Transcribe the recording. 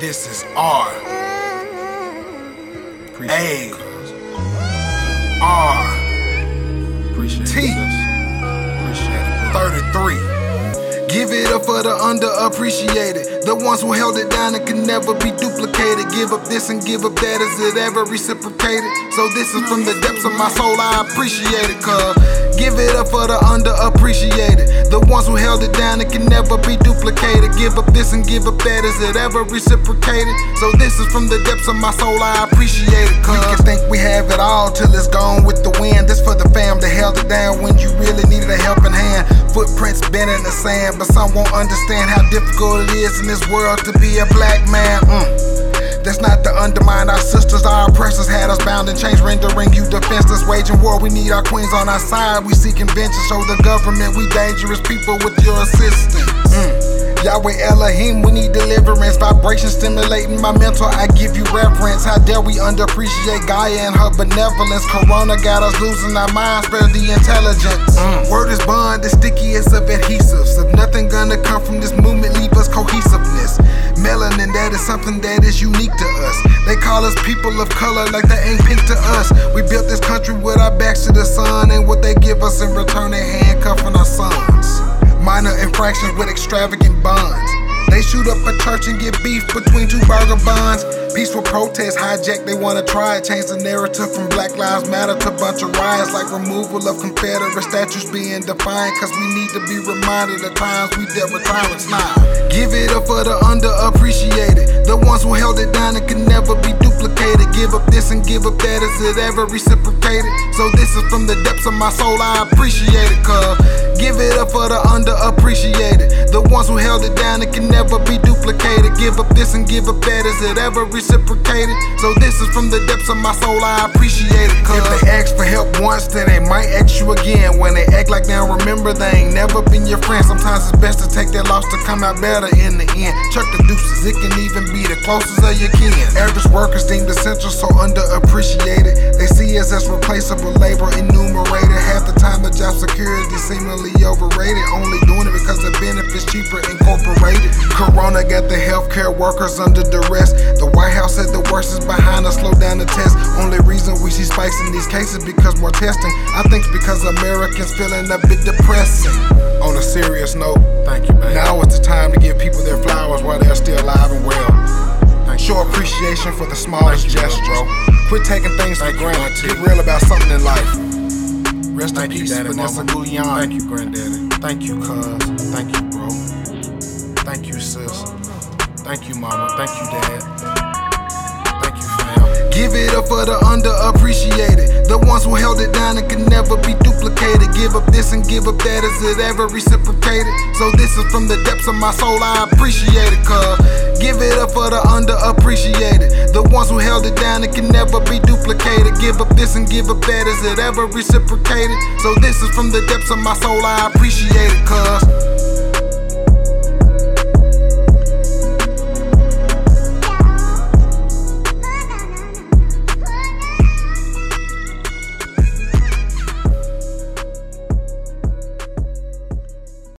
This is R. Appreciate A. R. Appreciate T. Appreciate 33. Give it up for the underappreciated. The ones who held it down and can never be duplicated. Give up this and give up that. Is it ever reciprocated? So this is from the depths of my soul. I appreciate it, cuz. Give it up for the underappreciated. The ones who held it down and can never be duplicated. Give up this and give up that. Is it ever reciprocated? So this is from the depths of my soul. I appreciate it, cuz. We can think we have it all till it's gone with the wind. This for the fam that held it down when you really needed a helping hand. Footprints been in the sand, but some won't understand how difficult it is in this world to be a black man. Mm. That's not to undermine our sisters. Our oppressors had us bound in chains, rendering you defenseless. Waging war, we need our queens on our side. We seek invention, show the government we dangerous people with your assistance. Mm. Yahweh Elohim, we need deliverance. Vibration stimulating my mental. I give you reverence. How dare we underappreciate Gaia and her benevolence? Corona got us losing our minds, spare the intelligence. Mm. Word is bond, the stickiest of adhesives. If nothing gonna come from this movement, is something that is unique to us. They call us people of color like they ain't pink to us. We built this country with our backs to the sun, and what they give us in return, they handcuffing our sons. Minor infractions with extravagant bonds. They shoot up a church and get beef between two burger buns. Peaceful protests hijack, they wanna try it. Change the narrative from Black Lives Matter to bunch of riots like removal of Confederate statues being defined. Cause we need to be reminded of times we dealt with tyrants. Give it up for the underappreciated. The ones who held it down and can never be duplicated. Give up this and give up that. Is it ever reciprocated? So this is from the depths of my soul. I appreciate it, cuz. Give it up for the underappreciated. The ones who held it down and can never be duplicated. Give up this and give up that. Is it ever reciprocated? So this is from the depths of my soul. I appreciate it, cuz. If they ask for help once, then they might ask you again. When they act like they don't remember, they ain't never been your friend. Sometimes it's best to take that loss to come out better in the end. Chuck the deuces, it can even be the closest of your kin. Average workers deemed essential, so underappreciated. See as replaceable labor enumerated. Half the time, the job security seemingly overrated. Only doing it because the benefits cheaper incorporated. Corona got the healthcare workers under duress. The White House said the worst is behind us, slow down the test. Only reason we see spikes in these cases because more testing. I think it's because Americans feeling a bit depressing. On a serious note, Thank you, now is the time to give people their flowers while they're still alive and well. Appreciation for the smallest Thank you, gestures. bro. Quit taking things for Thank you, granted. Get real about something in life. Rest Thank in you, peace, Daddy Vanessa. Goulian. Thank you, Granddaddy. Thank you, cuz. Thank you, bro. Thank you, sis. Thank you, mama. Thank you, dad. Thank you, fam. Give it up for the underappreciated. The ones who held it down and can never be duplicated. Give up this and give up that. Is it ever reciprocated? So this is from the depths of my soul. I appreciate it, cuz. Give it up for the underappreciated. The ones who held it down and can never be duplicated. Give up this and give up that. Is it ever reciprocated? So this is from the depths of my soul. I appreciate it, cuz.